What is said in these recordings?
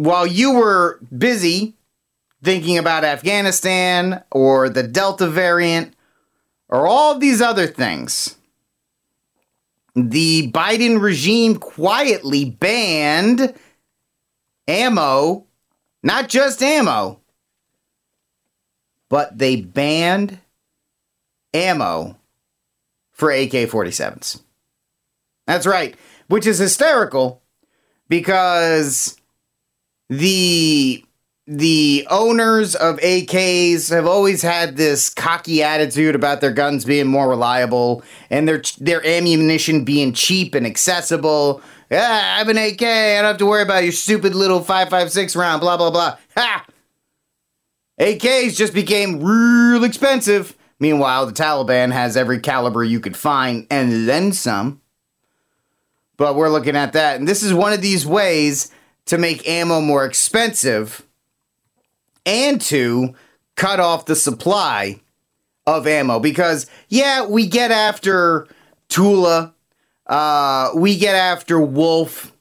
while you were busy thinking about Afghanistan or the Delta variant or all these other things, the Biden regime quietly banned ammo, not just ammo, but they banned ammo for AK 47s. That's right, which is hysterical because the the owners of AKs have always had this cocky attitude about their guns being more reliable and their their ammunition being cheap and accessible. Yeah, I have an AK. I don't have to worry about your stupid little 5.56 round. Blah blah blah. Ha! AKs just became real expensive. Meanwhile, the Taliban has every caliber you could find and then some. But we're looking at that, and this is one of these ways to make ammo more expensive and to cut off the supply of ammo. Because yeah we get after tula uh, we get after wolf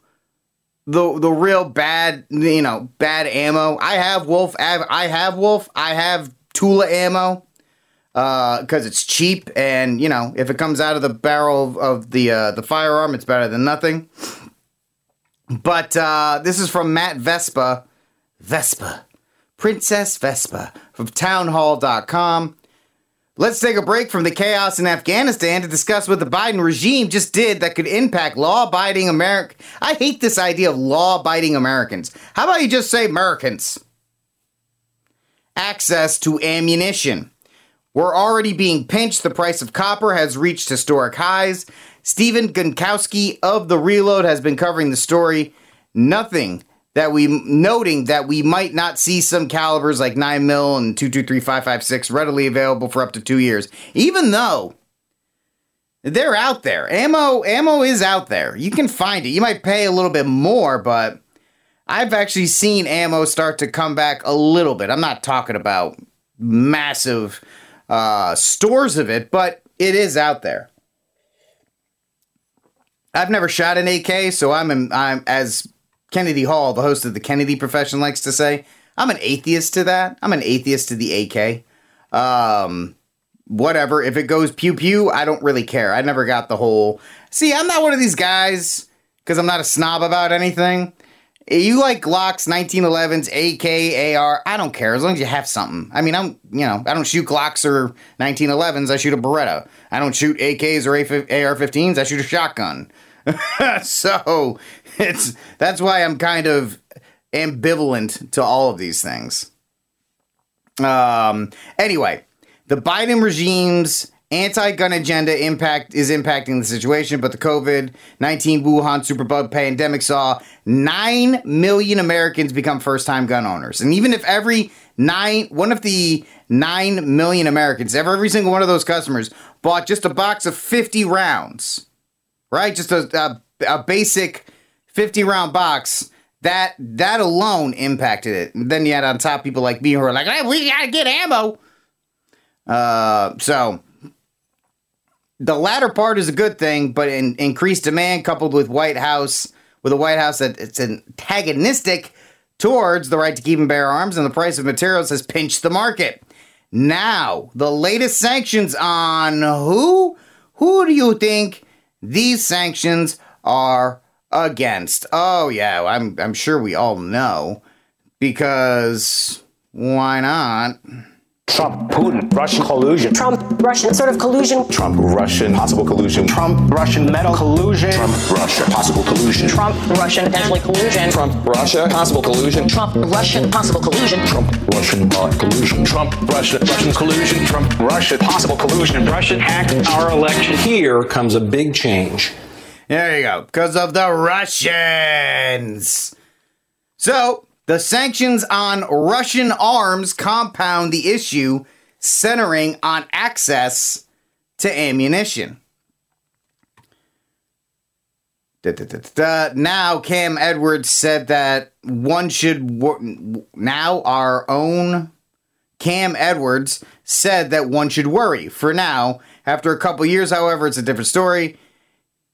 the the real bad you know bad ammo. I have wolf i have, I have wolf i have tula ammo because uh, it's cheap and you know if it comes out of the barrel of, of the uh, the firearm it's better than nothing but uh, this is from matt vespa vespa Princess Vespa from townhall.com. Let's take a break from the chaos in Afghanistan to discuss what the Biden regime just did that could impact law abiding America. I hate this idea of law abiding Americans. How about you just say Americans? Access to ammunition. We're already being pinched. The price of copper has reached historic highs. Stephen Gutowski of The Reload has been covering the story. Nothing that we noting that we might not see some calibers like 9 mil and 223 readily available for up to 2 years. Even though they're out there. Ammo ammo is out there. You can find it. You might pay a little bit more but I've actually seen ammo start to come back a little bit. I'm not talking about massive uh, stores of it but it is out there I've never shot an AK so I'm I'm as Kennedy Hall, the host of the Kennedy Profession, likes to say, I'm an atheist to that. I'm an atheist to the AK. Um, whatever. If it goes pew pew, I don't really care. I never got the whole. See, I'm not one of these guys because I'm not a snob about anything. You like Glocks, 1911s, AK, AR. I don't care as long as you have something. I mean, I'm, you know, I don't shoot Glocks or 1911s. I shoot a Beretta. I don't shoot AKs or AR-15s. I shoot a shotgun. so it's that's why I'm kind of ambivalent to all of these things. Um. Anyway, the Biden regime's anti-gun agenda impact is impacting the situation, but the COVID-19 Wuhan superbug pandemic saw 9 million Americans become first-time gun owners. And even if every 9 one of the 9 million Americans, every, every single one of those customers bought just a box of 50 rounds, right? Just a, a, a basic 50 round box, that that alone impacted it. And then you had on top people like me who are like, hey, we gotta get ammo. Uh, so the latter part is a good thing, but in, increased demand coupled with White House with a White House that it's antagonistic towards the right to keep and bear arms, and the price of materials has pinched the market. Now, the latest sanctions on who? Who do you think these sanctions are against. Oh yeah, I'm I'm sure we all know because why not? Trump, Putin, Russian collusion. Trump, Russian sort of collusion. Trump, Russian, possible collusion. Trump, Russian metal collusion. Trump, Russia, possible collusion. Trump, Russian potentially collusion. Trump, Russia, possible collusion. Trump, Russian possible collusion. Trump, Russian not collusion. Trump, Russia, Russian collusion. Trump, Russia, possible collusion. Russian hacked our election. Here comes a big change. There you go. Because of the Russians. So, the sanctions on Russian arms compound the issue centering on access to ammunition. Da, da, da, now, Cam Edwards said that one should. Wor- now, our own Cam Edwards said that one should worry. For now, after a couple years, however, it's a different story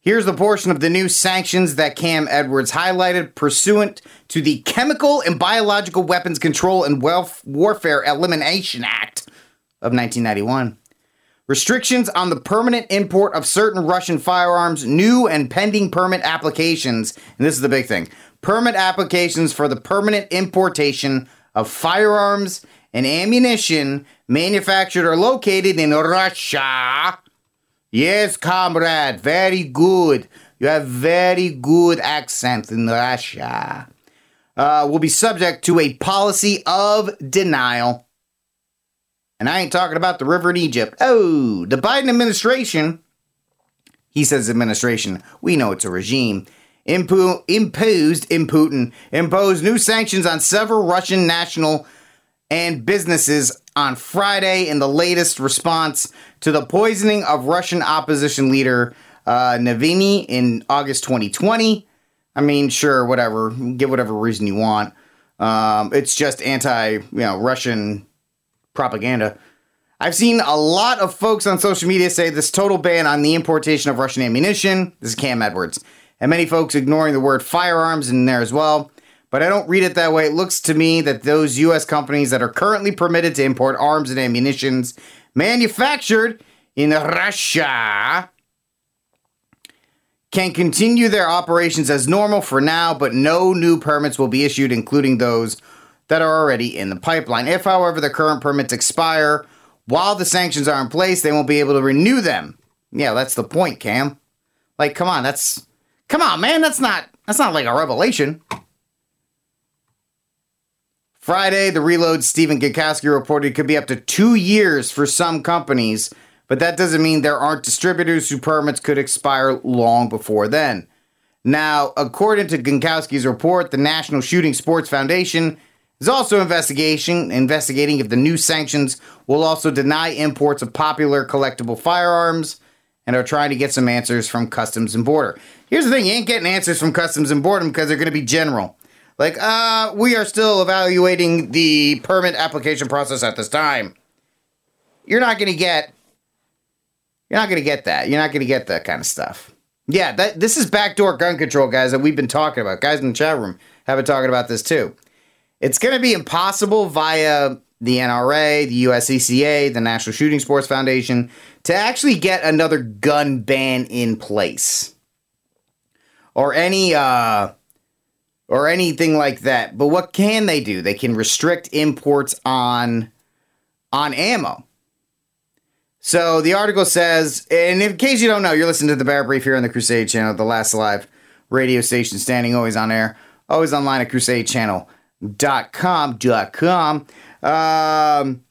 Here's the portion of the new sanctions that Cam Edwards highlighted pursuant to the Chemical and Biological Weapons Control and Welf- Warfare Elimination Act of 1991. Restrictions on the permanent import of certain Russian firearms, new and pending permit applications, and this is the big thing permit applications for the permanent importation of firearms and ammunition manufactured or located in Russia. Yes, comrade, very good. You have very good accent in Russia. Uh, will be subject to a policy of denial. And I ain't talking about the river in Egypt. Oh, the Biden administration, he says administration, we know it's a regime, impo- imposed, in Putin, imposed new sanctions on several Russian national and businesses on Friday in the latest response to the poisoning of Russian opposition leader uh, Navalny in August 2020. I mean, sure, whatever, give whatever reason you want. Um, it's just anti, you know, Russian propaganda. I've seen a lot of folks on social media say this total ban on the importation of Russian ammunition. This is Cam Edwards. And many folks ignoring the word firearms in there as well. But I don't read it that way. It looks to me that those U.S. companies that are currently permitted to import arms and ammunitions manufactured in Russia can continue their operations as normal for now, but no new permits will be issued, including those that are already in the pipeline. If, however, the current permits expire while the sanctions are in place, they won't be able to renew them. Yeah, that's the point, Cam. Like, come on, that's come on, man. That's not that's not like a revelation. Friday, the reload Stephen Gutowski reported could be up to two years for some companies, but that doesn't mean there aren't distributors whose permits could expire long before then. Now, according to Gutowski's report, the National Shooting Sports Foundation is also investigation investigating if the new sanctions will also deny imports of popular collectible firearms and are trying to get some answers from Customs and Border. Here's the thing, you ain't getting answers from Customs and Border because they're going to be general. Like, uh, we are still evaluating the permit application process at this time. You're not going to get you're not going to get that. You're not going to get that kind of stuff. Yeah, that this is backdoor gun control, guys, that we've been talking about. Guys in the chat room have been talking about this too. It's going to be impossible via the NRA, the USCCA, the National Shooting Sports Foundation to actually get another gun ban in place or any uh or anything like that. But what can they do? They can restrict imports on on ammo. So the article says, and in case you don't know, you're listening to the Barrett Brief here on the Crusade Channel, the last live radio station standing always on air, always online at crusadechannel.com. Com. Um,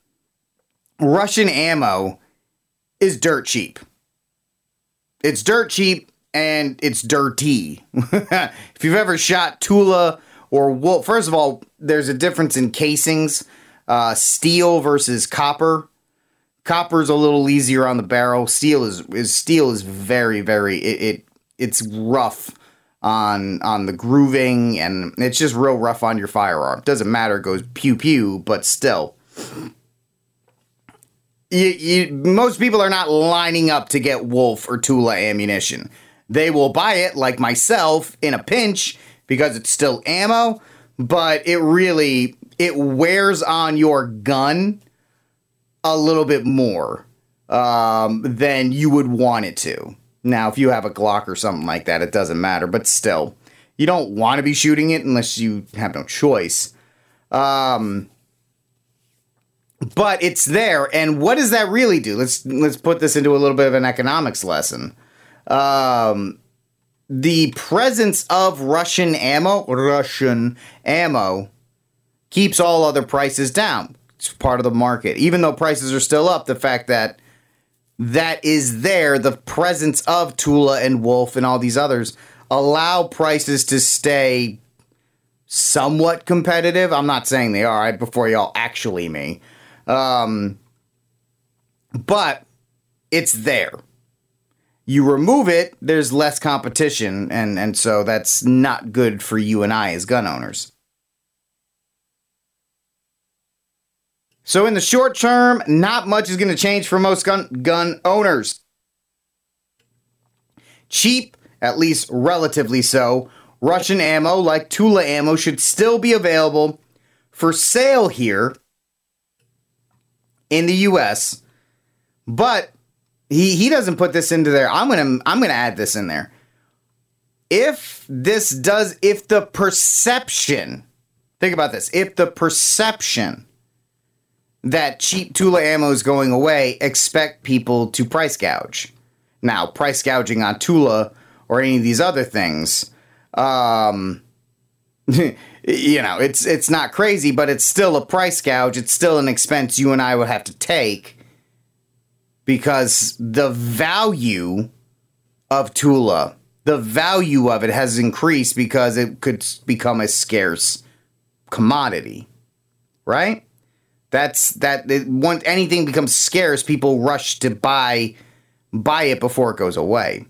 Russian ammo is dirt cheap. It's dirt cheap and it's dirty. if you've ever shot Tula or Wolf, first of all, there's a difference in casings, uh, steel versus copper. Copper's a little easier on the barrel. Steel is, is steel is very very it, it it's rough on on the grooving and it's just real rough on your firearm. Doesn't matter, it goes pew pew, but still. You, you, most people are not lining up to get Wolf or Tula ammunition. They will buy it, like myself, in a pinch because it's still ammo, but it really it wears on your gun a little bit more um, than you would want it to. Now, if you have a Glock or something like that, it doesn't matter, but still, you don't want to be shooting it unless you have no choice. Um, but it's there, and what does that really do? Let's let's put this into a little bit of an economics lesson. Um, the presence of Russian ammo, Russian ammo, keeps all other prices down. It's part of the market, even though prices are still up. The fact that that is there, the presence of Tula and Wolf and all these others allow prices to stay somewhat competitive. I'm not saying they are right before y'all actually me. Um, but it's there. You remove it, there's less competition, and, and so that's not good for you and I as gun owners. So in the short term, not much is going to change for most gun gun owners. Cheap at least relatively so. Russian ammo, like Tula ammo, should still be available for sale here in the US. But he he doesn't put this into there. I'm gonna I'm gonna add this in there. If this does if the perception think about this, if the perception that cheap Tula ammo is going away, expect people to price gouge. Now, price gouging on Tula or any of these other things, um, you know, it's it's not crazy, but it's still a price gouge. It's still an expense you and I would have to take because the value of Tula, the value of it has increased because it could become a scarce commodity, right? That's that. Once anything becomes scarce, people rush to buy buy it before it goes away.